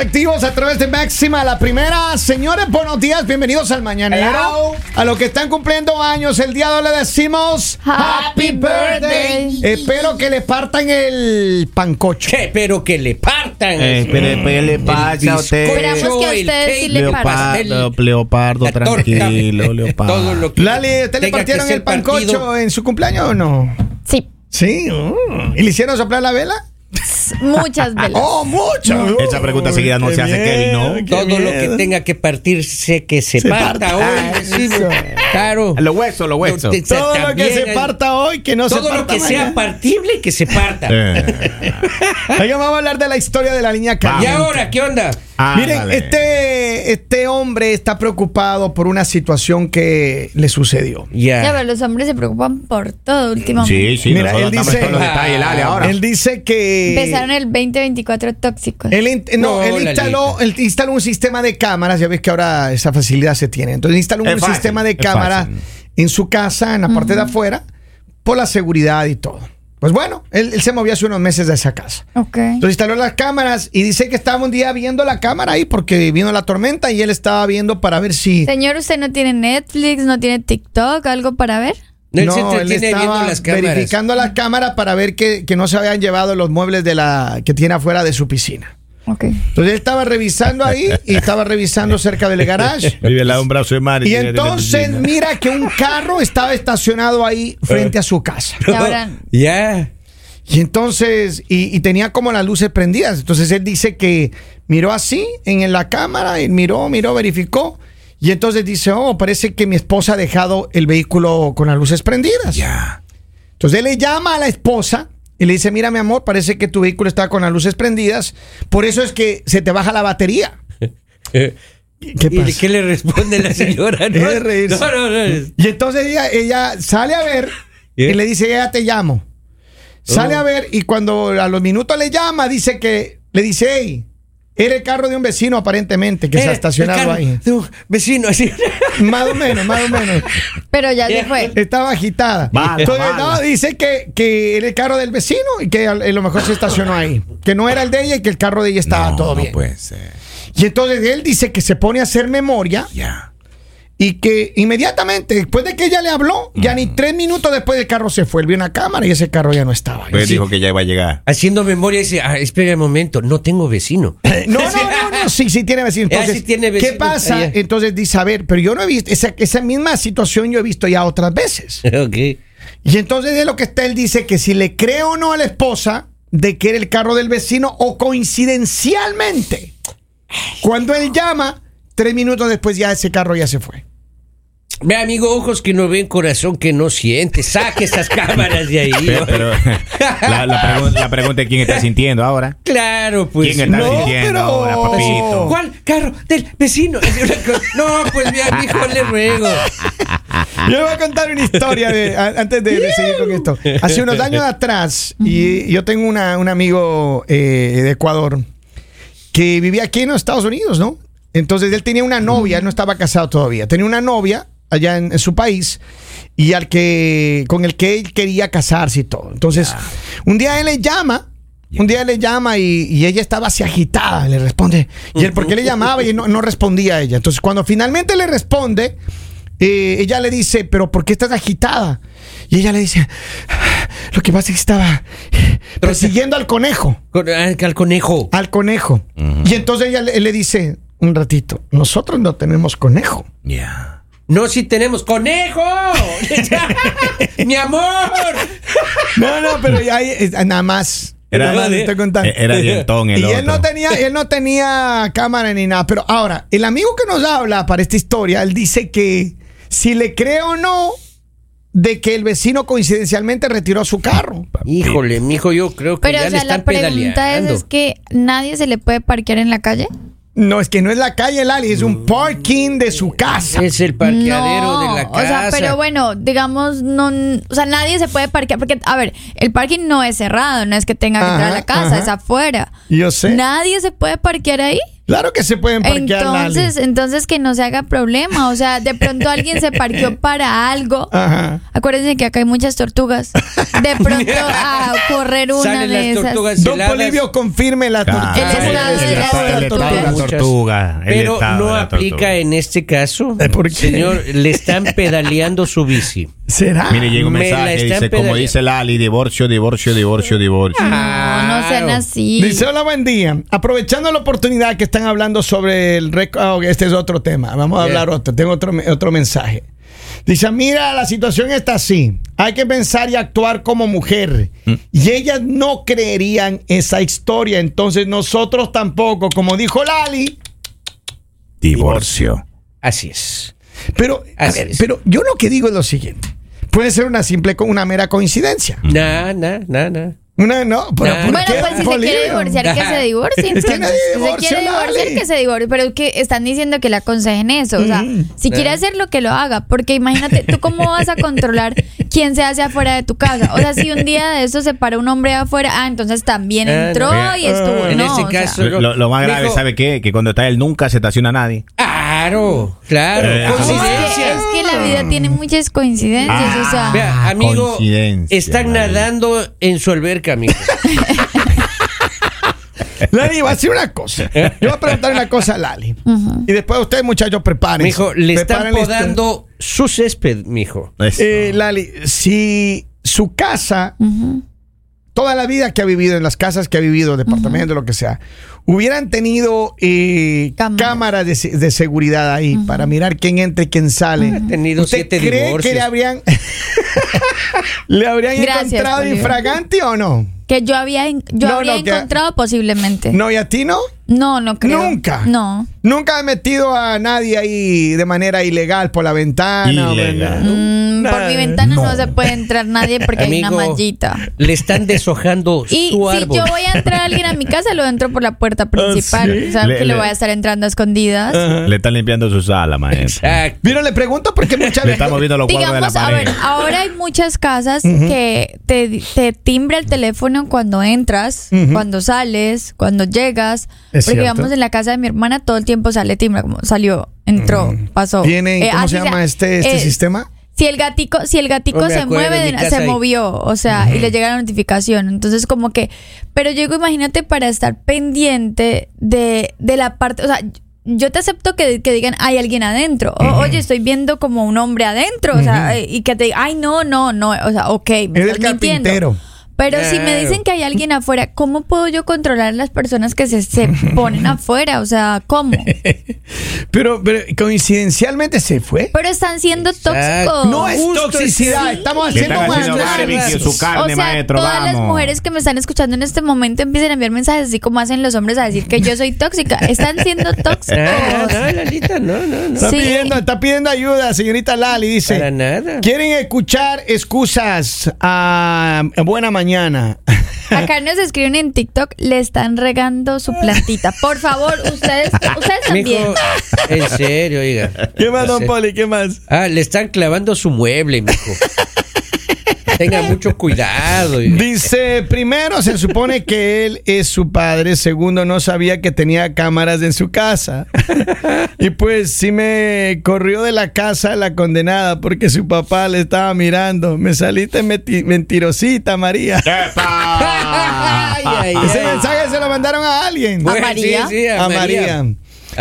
Activos a través de Máxima, la primera. Señores, buenos días, bienvenidos al Mañanero. Hello. A los que están cumpliendo años, el día de hoy le decimos Happy birthday. Espero que le partan el pancocho. ¿Qué? Pero que le partan. Eh, pero, pero le pasa a usted. Esperamos que a el ustedes sí le el parta. pastel, Leopardo, leopardo, la torta, tranquilo, leopardo. Todo lo que Lali, ¿usted le partieron el pancocho partido. en su cumpleaños o no? Sí, Sí. mm. ¿Y le hicieron soplar la vela? Muchas velas. Oh, mucho. Esa pregunta seguida no se hace, Kevin, ¿no? qué Todo lo que tenga que partirse, que se, Se parta parta. hoy. Ah, Sí, claro. Los huesos, los huesos. Todo lo que se parta hoy, que no se Todo parta lo que sea partible, que se parta. Eh. Oiga, vamos a hablar de la historia de la niña ¿Y caliente. ahora qué onda? Miren, Ándale. este, este hombre está preocupado por una situación que le sucedió. Ya, Ya. pero los hombres se preocupan por todo últimamente. Sí, sí, Mira, él dice- los detalles, ahora. Él dice que... Empezaron el 2024 tóxicos. Él, no, No, él instaló, él instaló un sistema de cámaras, ya ves que ahora esa facilidad se tiene. Entonces instaló Es un fácil, sistema de cámaras en su casa, en la parte de afuera, por la seguridad y todo. Pues bueno, él, él se movió hace unos meses de esa casa. Ok. Entonces instaló las cámaras y dice que estaba un día viendo la cámara ahí porque vino la tormenta y él estaba viendo para ver si... Señor, ¿usted no tiene Netflix, no tiene TikTok, algo para ver? Él se No, él entretiene viendo estaba las cámaras. verificando las cámaras para ver que, que no se habían llevado los muebles de la que tiene afuera de su piscina. Ok. Entonces él estaba revisando ahí y estaba revisando cerca del garage. Vive un brazo de mar. Y entonces mira que un carro estaba estacionado ahí frente a su casa. Y ahora, Ya. Y entonces, y, y tenía como las luces prendidas. Entonces él dice que miró así en la cámara, y miró, miró, verificó. Y entonces dice, oh, parece que mi esposa ha dejado el vehículo con las luces prendidas. Ya. Entonces él le llama a la esposa y le dice, mira mi amor, parece que tu vehículo está con las luces prendidas. Por eso es que se te baja la batería. ¿Qué ¿Y pasa? qué le responde la señora? Reírse. no, no, no. Y entonces ella, ella sale a ver y le dice, ya te llamo. Sale Oh. a ver y cuando a los minutos le llama, dice que, le dice, hey, era el carro de un vecino aparentemente que se ha Eh, estacionado el carro ahí. de un vecino, así. Más o menos, más o menos. pero ya se fue. Estaba agitada. Mala, Entonces, mala. no, dice que, que era el carro del vecino y que a, a lo mejor se estacionó ahí. Que no era el de ella y que el carro de ella estaba No, todo no bien. puede ser. Y entonces él dice que se pone a hacer memoria Ya. Y que inmediatamente, después de que ella le habló, ya ni tres minutos después el carro se fue. Él vio una cámara y ese carro ya no estaba. Pues dijo que ya iba a llegar. Haciendo memoria dice, ah, espera un momento, no tengo vecino. No, no, no, no, sí, sí tiene vecino. Ah, Entonces, sí tiene vecino ¿qué pasa? allá. Entonces dice, a ver, pero yo no he visto, esa, esa misma situación yo he visto ya otras veces. ok. Y entonces de lo que está, él dice que si le cree o no a la esposa de que era el carro del vecino o coincidencialmente, cuando él llama, tres minutos después ya ese carro ya se fue. Ve, amigo, ojos que no ven, corazón que no siente. Saque esas cámaras de ahí. Pero, pero la, la pregun- la pregunta es quién está sintiendo ahora. Claro, pues. ¿Quién está no, sintiendo pero- ahora, papito? ¿Cuál carro del vecino? No, pues mi hijo le ruego. Yo le voy a contar una historia de- a- antes de, de seguir con esto. Hace unos años atrás, y yo tengo una- un amigo eh, de Ecuador que vivía aquí en los Estados Unidos, ¿no? Entonces él tenía una novia, él no estaba casado todavía, tenía una novia allá en, en su país y al que con el que él quería casarse y todo. Entonces, un día él le llama. Un día él le llama y, y ella estaba así agitada, le responde. Y él, ¿por qué le llamaba? Y no, no respondía a ella. Entonces, cuando finalmente le responde, eh, ella le dice, pero ¿por qué estás agitada? Y ella le dice, lo que pasa es que estaba persiguiendo al conejo, Con- ah, Al conejo. al conejo. Y entonces ella le, le dice, un ratito, nosotros no tenemos conejo. Ya. No, si tenemos conejo. mi amor. No, no, pero ya ahí, eh, nada más. Era- nada más le estoy contando. Era dientón el y él no tenía, él no tenía cámara ni nada. Pero ahora, el amigo que nos habla para esta historia, él dice que si le cree o no de que el vecino coincidencialmente retiró su carro. Híjole, mijo, yo creo que Pero, ya o le sea, están la pregunta es, es que nadie se le puede parquear en la calle. No, es que no es la calle Lali, es un parking de su casa. Es el parqueadero no, de la casa. O sea, pero bueno, digamos, no, o sea, nadie se puede parquear, porque, a ver, el parking no es cerrado, no es que tenga que entrar a Ajá, la casa, ajá. es afuera. Yo sé. Nadie se puede parquear ahí. Claro que se pueden parquear, Entonces, Lali. entonces que no se haga problema. O sea, de pronto alguien se parqueó para algo. Ajá. Acuérdense que acá hay muchas tortugas. De pronto a correr una Salen de las esas. tortugas Don. Polivio, confirme la Claro. tortuga. El estado el, de la estado- el estado de la tortuga. Pero no aplica en este caso. ¿por qué? Señor, le están pedaleando su bici. ¿Será? Mire, llega un Me la mensaje, están dice, como pedaleando. dice Lali, divorcio, divorcio, divorcio, divorcio. No, no sean así. Dice, hola, buen día. Aprovechando la oportunidad que están hablando sobre el récord, este es otro tema. Vamos a Yeah. hablar otro. Tengo otro, otro mensaje. Dice, mira, la situación está así. Hay que pensar y actuar como mujer. Y ellas no creerían esa historia. Entonces nosotros tampoco. Como dijo Lali. Divorcio. Así es. Pero, a Así ver, es. pero yo lo que digo es lo siguiente. Puede ser una simple, co- una mera coincidencia. Na, na, na, na. Una, no, pero Nah. ¿por Bueno, qué, pues si se quiere divorciar, que se divorcie. Es que nadie Si se quiere divorciar, que se divorcie. Pero es que están diciendo que le aconsejen eso. O sea, Mm. si quiere hacerlo, que lo haga. Porque imagínate, ¿tú cómo vas a controlar quién se hace afuera de tu casa? O sea, si un día de eso se para un hombre afuera, ah, entonces también Ah, entró no. y estuvo. En no, ese o sea, caso- Lo, más grave, Dijo- ¿sabe qué? Que cuando está él nunca se estaciona nadie. Claro, claro. Eh, es que, Coincidencia. es que la vida tiene muchas coincidencias. o sea, Vea, amigo, están nadando en su alberca, amigo. Lali, va a decir una cosa. Yo voy a preguntar una cosa a Lali. Y después ustedes, muchachos, prepárense. Mijo, le están Preparen historia. podando su césped, mijo. Eh, Lali, si su casa, toda la vida que ha vivido, en las casas que ha vivido, departamento, lo que sea, hubieran tenido eh, Cámaras. cámaras de, se- de seguridad ahí para mirar quién entra y quién sale. Ha tenido ¿Usted siete cree divorcios. que le habrían, le habrían Gracias, encontrado infragante o no? que yo había, yo No, habría no, que- encontrado posiblemente. ¿No y a ti no? No, no creo. Nunca. No. Nunca he metido a nadie ahí de manera ilegal por la ventana. Ilegal. ¿verdad? Mm, por mi ventana no. se puede entrar nadie porque hay una mallita. Le están deshojando Y su si árbol. yo voy a entrar a alguien a mi casa, lo entro por la puerta principal. ¿sí? O sea, Le- que le, voy a estar entrando a escondidas. Le están limpiando su sala, maestro. Exacto. Mira, le pregunto porque muchas Le veces. estamos viendo los cuadros de la Digamos, a ver, pared. ahora hay muchas casas que te, te timbra el teléfono cuando entras, cuando sales, cuando llegas. Es porque cierto. digamos en la casa de mi hermana todo el tiempo sale timbra, como salió, entró, pasó. ¿Tienen, Eh, cómo se llama sea, este, este eh, sistema? Si el gatico, si el gatico No me se mueve, se movió, o sea, y le llega la notificación. Entonces, como que, pero yo digo, imagínate para estar pendiente de, de la parte, o sea, yo te acepto que, que digan, hay alguien adentro. O, oye, estoy viendo como un hombre adentro, o sea, eh, y que te digan, ay, no, no, no, o sea, ok, me Es estás el mintiendo. Pero si me dicen que hay alguien afuera, ¿cómo puedo yo controlar a las personas que se, se ponen afuera? O sea, ¿cómo? Pero, pero coincidencialmente se fue. Pero están siendo Exacto. tóxicos. No es Justo toxicidad, sí. estamos haciendo más su carne, o sea, maestro. todas las mujeres que me están escuchando en este momento empiezan a enviar mensajes así como hacen los hombres a decir que yo soy tóxica. Están siendo tóxicos. No, no, no, Lalita, no, no, no. Está, Sí. pidiendo, está pidiendo ayuda, señorita Lali, dice. Para nada. ¿Quieren escuchar excusas a buena mañana? Acá nos escriben en TikTok, le están regando su plantita. Por favor, ustedes, ustedes también. Mijo, en serio, oiga. ¿Qué más, don. Poli? ¿Qué más? Ah, le están clavando su mueble, mijo. Tenga mucho cuidado. Dice, primero se supone que él es su padre, segundo no sabía que tenía cámaras en su casa. Y pues sí me corrió de la casa la condenada porque su papá le estaba mirando. Me saliste mentirosita, María. Ay, ay, Ese ay. mensaje se lo mandaron a alguien. Bueno, María? sí, sí, a María.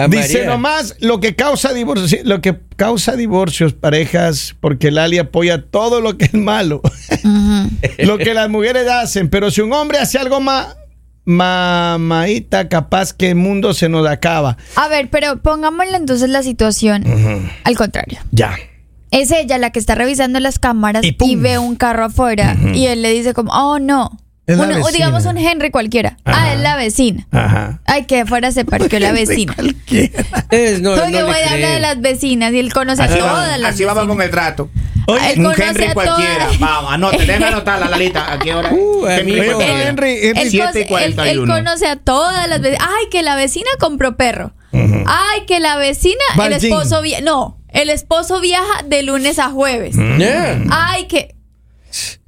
Dice nomás lo que causa divorcios, lo que causa divorcios, parejas, porque Lali apoya todo lo que es malo, lo que las mujeres hacen, pero si un hombre hace algo más, mamaita, capaz que el mundo se nos acaba. A ver, pero pongámosle entonces la situación al contrario. Ya. Es ella la que está revisando las cámaras Y ve un carro afuera y él le dice como, oh no. Uno- o digamos un Henry cualquiera. Ah, es la vecina. Ajá. Ay, que afuera se parqueó la vecina. Cualquiera. Es- no, Porque no voy a hablar de las vecinas y él conoce a Así, todas vamos, las así vamos con el trato. Oye, él un conoce Henry a cualquiera. todas. Vamos, anote, déjame anotar la Lalita. ¿A qué hora? Uh, Henry amigo. Henry, Henry- Él, 7 y conoce- él- él 41. conoce a todas las vecinas. Ay, que la vecina compró perro. Ay, que la vecina, el esposo viaja. No, el esposo viaja de lunes a jueves. Yeah. Ay, que.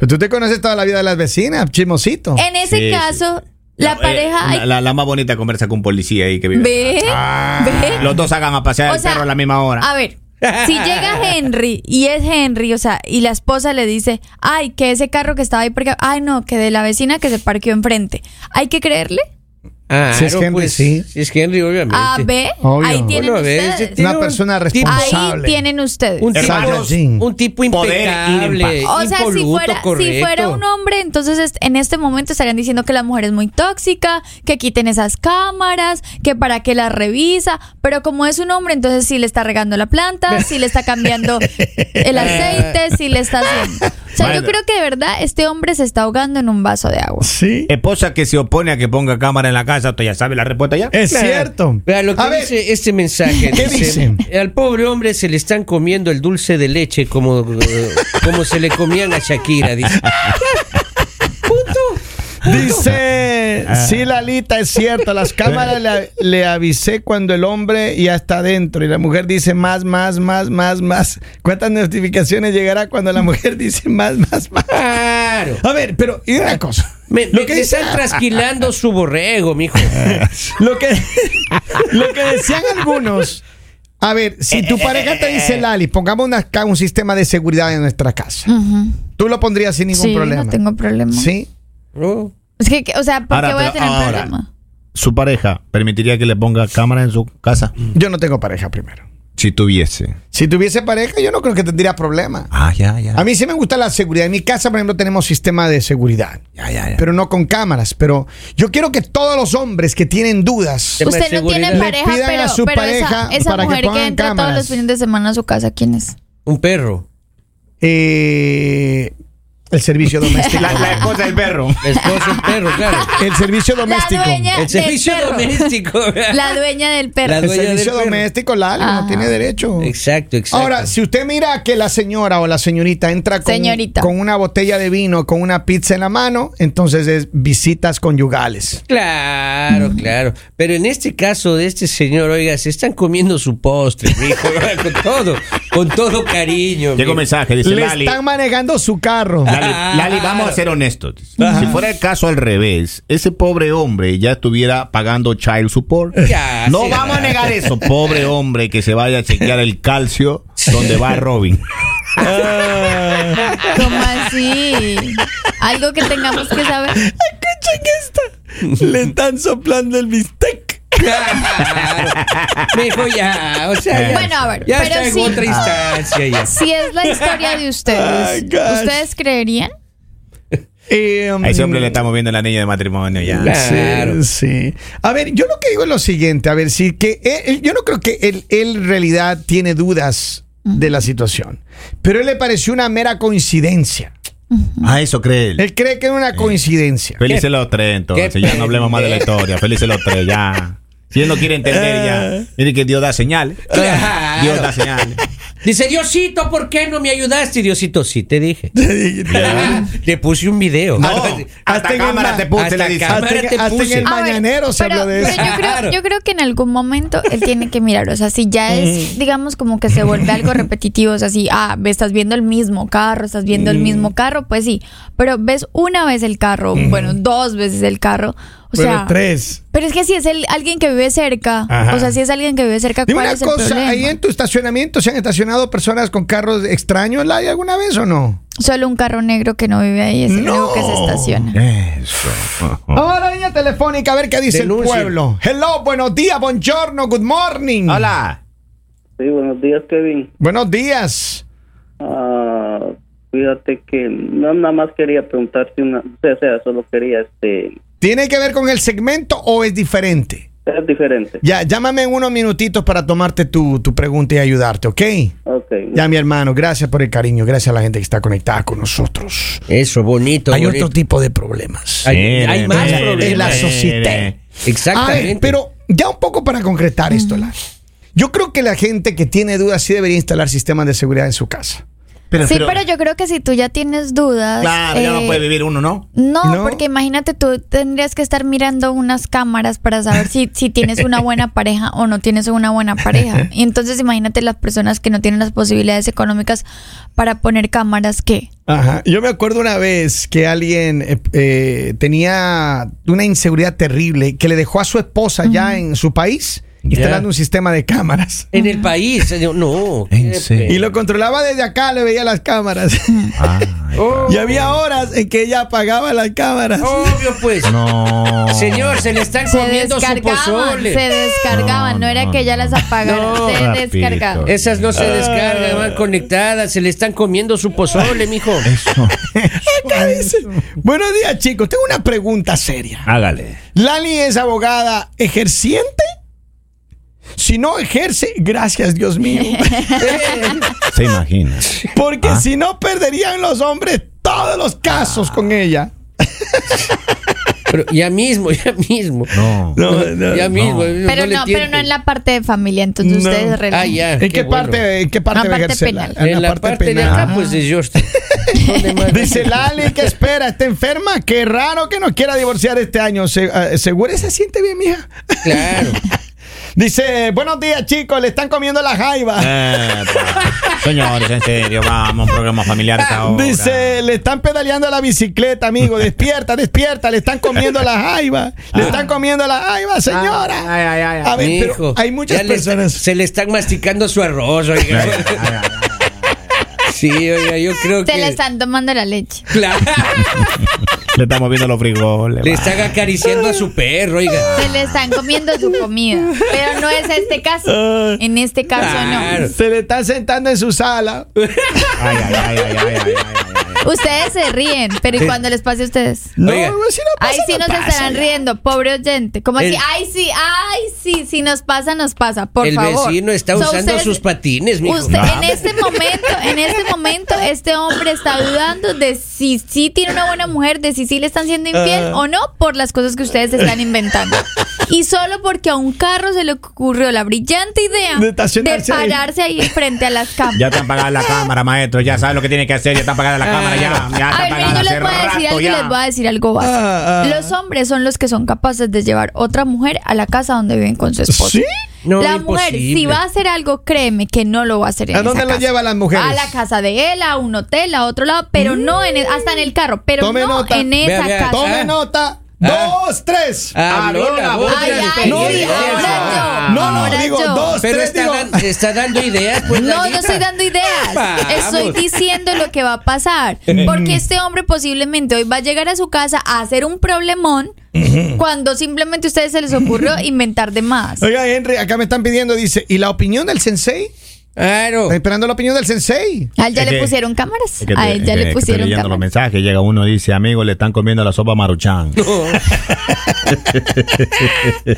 Pero tú te conoces toda la vida de las vecinas, chismosito. En ese Sí, caso, La Eh, pareja. la, la- la más bonita conversa con un policía ahí que vive. Ve, ve. Los dos hagan a pasear O el sea, perro a la misma hora. A ver, si llega Henry y es Henry, o sea, y la esposa le dice, ay, que ese carro que estaba ahí porque, ay, no, que de la vecina que se parqueó enfrente. ¿Hay que creerle? Ah, Si es Henry, sí. Si es Henry, obviamente. A, B, Obvio. ahí tienen Bueno, ustedes. ese tiene Una un persona tipo- Ahí responsable. tienen ustedes. Un tipo, un tipo impecable. O sea, si fuera, si fuera un hombre, entonces est- en este momento estarían diciendo que la mujer es muy tóxica, que quiten esas cámaras, que para qué la revisa. Pero como es un hombre, entonces sí le está regando la planta, sí le está cambiando el aceite, sí le está haciendo. Yo creo que de verdad este hombre se está ahogando en un vaso de agua. Sí. Esposa que se opone a que ponga cámara en la casa, usted ya sabe la respuesta ya. Es Claro. cierto. Vea lo que A ver, dice este mensaje. ¿Qué dice? Al pobre hombre se le están comiendo el dulce de leche como, eh, como se le comían a Shakira. Dice. Dice, sí, Lalita, es cierto. Las cámaras le, le avisé cuando el hombre ya está adentro y la mujer dice más, más, más, más, más. ¿Cuántas notificaciones llegará cuando la mujer dice más, más, más? Claro. A ver, pero, y una cosa. Me, lo me- que me dice- están trasquilando su borrego, mijo. Lo que, lo que decían algunos. A ver, si tu pareja te dice, Lali, pongamos una un sistema de seguridad en nuestra casa. Tú lo pondrías sin ningún Sí, problema. no tengo problema. Sí. Oh. Es que, o sea, ¿por qué voy a tener ahora. problema? ¿Su pareja permitiría que le ponga cámara en su casa? Yo no tengo pareja primero. Si tuviese. Si tuviese pareja, yo no creo que tendría problema. Ah, ya, ya. A mí sí me gusta la seguridad. En mi casa, por ejemplo, tenemos sistema de seguridad. Ya, ya, ya. Pero no con cámaras. Pero yo quiero que todos los hombres que tienen dudas. Usted no tiene Le pareja, pidan a pero, su pero pareja esa, esa para que mujer que, pongan entra todos cámaras. los fines de semana a su casa, ¿quién es? Un perro. eh, el servicio doméstico. La, la esposa del perro. Esposo, un perro, claro. el servicio doméstico. La dueña El servicio del perro. doméstico. La dueña del perro. La El del servicio perro. doméstico, Lali, no Ajá. tiene derecho. Exacto, exacto. Ahora, si usted mira que la señora o la señorita entra con, Señorita. con una botella de vino, con una pizza en la mano, entonces es visitas conyugales. Claro, claro. Pero en este caso de este señor, oiga, se están comiendo su postre, mijo, con todo, con todo cariño. Llega un mijo. mensaje, dice Le Lali. están manejando su carro. Lali, Lali, vamos a ser honestos. Si fuera el caso al revés, ese pobre hombre ya estuviera pagando child support. Ya, no sí. vamos a negar eso. Pobre hombre que se vaya a chequear el calcio donde va Robin. ¿Cómo así? Algo que tengamos que saber. Escuchen esta. Le están soplando el bistec. Claro. Mijo, ya, o sea, ya, Bueno, a ver, ya pero está en sí. otra instancia ya. Si es la historia de ustedes. ¿ustedes creerían? Eh, A ese hombre le estamos viendo el anillo de matrimonio ya. Claro. Sí, sí. A ver, yo lo que digo es lo siguiente, a ver, si que él- yo no creo que él, él en realidad tiene dudas de la situación, pero él le pareció una mera coincidencia. Ah, eso cree él. Él cree que es una coincidencia. Felices los tres, entonces. qué Ya no hablemos más de la historia. Felices los tres, ya. Si él no quiere entender, ya. Mire que Dios da señales. Claro. Dios da señales. Dice, Diosito, ¿por qué no me ayudaste? Diosito, sí, te dije. Le puse un video. No, Hasta hasta en el cámara ma- te puse, hasta le dice. Hasta, te hasta en puse. el A ver, mañanero se pero, habló de pero eso. yo, creo, Claro. yo creo que en algún momento él tiene que mirar, o sea, si ya es, digamos, como que se vuelve algo repetitivo, o sea, si, ah, estás viendo el mismo carro, estás viendo el mismo carro, pues sí, pero ves una vez el carro, bueno, dos veces el carro, o Bueno, sea, tres. pero es que si es el, alguien que vive cerca, Ajá. o sea, si es alguien que vive cerca, Dime ¿cuál una es el cosa, problema? ¿ahí en tu estacionamiento se han estacionado personas con carros extraños, Lali, alguna vez o no? Solo un carro negro que no vive ahí es el No. único que se estaciona. Eso. Vamos a la línea telefónica a ver qué dice Denuncie. el pueblo. Hello, buenos días, buongiorno, good morning. Hola. Sí, buenos días, Kevin. Buenos días. Ah, fíjate que no nada más quería preguntarte una, o sea, o sea, solo quería, este, ¿Tiene que ver con el segmento o es diferente? es diferente. Ya, llámame en unos minutitos para tomarte tu, tu pregunta y ayudarte, ¿ok? Ok. Ya, mi hermano, gracias por el cariño, gracias a la gente que está conectada con nosotros. Eso, bonito. Hay bonito. otro tipo de problemas. Hay, hay más problemas. en la sociedad. Exactamente. Ver, pero ya un poco para concretar esto, Lali. Yo creo que la gente que tiene dudas sí debería instalar sistemas de seguridad en su casa. Pero, sí, pero, yo creo que si tú ya tienes dudas. Claro, ya no eh, puede vivir uno, ¿no? No, ¿No? porque imagínate, tú tendrías que estar mirando unas cámaras para saber si, si tienes una buena pareja o no tienes una buena pareja. Y entonces imagínate las personas que no tienen las posibilidades económicas para poner cámaras que... Ajá. Yo me acuerdo una vez que alguien eh, eh, tenía una inseguridad terrible que le dejó a su esposa ya en su país instalando un sistema de cámaras. En el país. yo- No. ¿En serio? Y lo controlaba desde acá, le veía las cámaras. Ay, y había horas en que ella apagaba las cámaras. Obvio, pues. no. Señor, se le están Se comiendo su descargaban, pozole. se descargaban, no, No, era no, que ella las apagara, No, se Rapidito. descargaban. Esas no se descargan, van conectadas, se le están comiendo su pozole, mijo. Eso. Acá dice, Buenos días, chicos. Tengo una pregunta seria. Hágale. ¿Lali es abogada ejerciente? Si no ejerce, gracias, Dios mío. Se imagina. Porque Ah. si no, perderían los hombres todos los casos con ella. Pero ya mismo, ya mismo. No. No, no, ya mismo. Pero no, pero no en la parte de familia, entonces No. ustedes Ah, ya. ¿En qué, bueno. parte, ¿En qué parte La parte ejercer? penal. En la parte de penal. acá, pues. ¿Dónde más? Dice Lali que espera, está enferma. Qué raro que no quiera divorciar este año. Se, eh, ¿Seguro se siente bien, mija? Claro. Dice, buenos días, chicos. Le están comiendo la jaiba. Eh, Señores, en serio, vamos, un programa familiar ahora. Dice, le están pedaleando la bicicleta, amigo. Despierta, despierta. Le están comiendo la jaiba. Le están comiendo la jaiba, señora. Ay, ay, ay, ay. A ver, pero hay muchas ya le está- personas. se le están masticando su arroz, oiga. Sí, oiga, yo creo que. Se le están tomando la leche. Claro. Le estamos viendo los frijoles. Le están acariciando a su perro, oiga. Se le están comiendo su comida. Pero no es este caso. En este caso Claro. no. Se le están sentando en su sala. Ay, ay, ay, ay, ay, ay, ay, ay. Ustedes se ríen, pero ¿y cuando les pase a ustedes? No, Oiga. si no pasa, Ay, sí nos pasa, estarán ya. riendo, pobre oyente. Como El- así, ay, sí, ay, sí, si nos pasa, nos pasa, por el favor. vecino está usando ustedes- sus patines, mijo. Usted, No. en este momento, en este momento, este hombre está dudando de si sí tiene una buena mujer, de si sí le están siendo infiel Ah. o no, por las cosas que ustedes están inventando. Y solo porque a un carro se le ocurrió la brillante idea De de, estacionarse ahí. pararse ahí frente a las cámaras. Ya están pagadas la cámara, maestro. Ya sabe lo que tiene que hacer. Ya están pagadas la cámara. Ya, ya A ver, yo les voy a decir algo ya. les voy a decir algo básico. Ah, ah. Los hombres son los que son capaces de llevar otra mujer a la casa donde viven con su esposa. ¿Sí? No, la mujer, imposible. si va a hacer algo, créeme que no lo va a hacer en ¿A dónde esa lo casa. llevan las mujeres? A la casa de él, a un hotel, a otro lado, pero no en el- hasta en el carro, pero Tome no nota. en esa vea, casa. Tome Ah. nota. Ah. Dos, tres. Habló la voz yo. No, no, Ahora digo yo. dos, Pero tres. está, digo. está dando ideas, pues. No, no estoy dando ideas. Vamos. Estoy diciendo lo que va a pasar. Porque este hombre posiblemente hoy va a llegar a su casa a hacer un problemón cuando simplemente a ustedes se les ocurrió inventar de más. Oiga, Henry, acá me están pidiendo, dice, ¿y la opinión del sensei? Claro. Estoy esperando la opinión del sensei. A él ya Es le que- pusieron cámaras. Es que A él es ya que- le pusieron leyendo los cámaras. mensajes. Llega uno y dice, amigo, le están comiendo la sopa maruchan.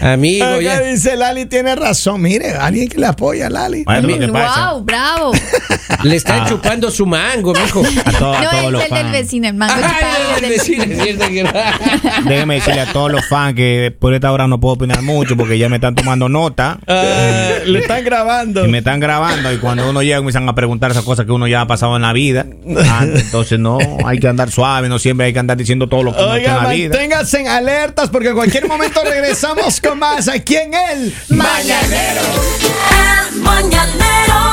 Amigo, Acá ya. dice, Lali tiene razón. Mire, alguien que le apoya a Lali. Maestro, Wow, bravo. Le están chupando su mango, mijo. a, to- a No, todos es los el del vecino, el mango Ay, el vecino, es cierto que- Déjeme decirle a todos los fans que por esta hora no puedo opinar mucho porque ya me están tomando nota. Ah, le están grabando. Y me están grabando y cuando uno llega comienzan a preguntar esas cosas que uno ya ha pasado en la vida. Antes, entonces no, hay que andar suave, no siempre hay que andar diciendo todo lo que uno ha hecho Oiga, en la vida. manténganse en alertas porque en cualquier momento regresamos con más aquí en el Mañanero. El mañanero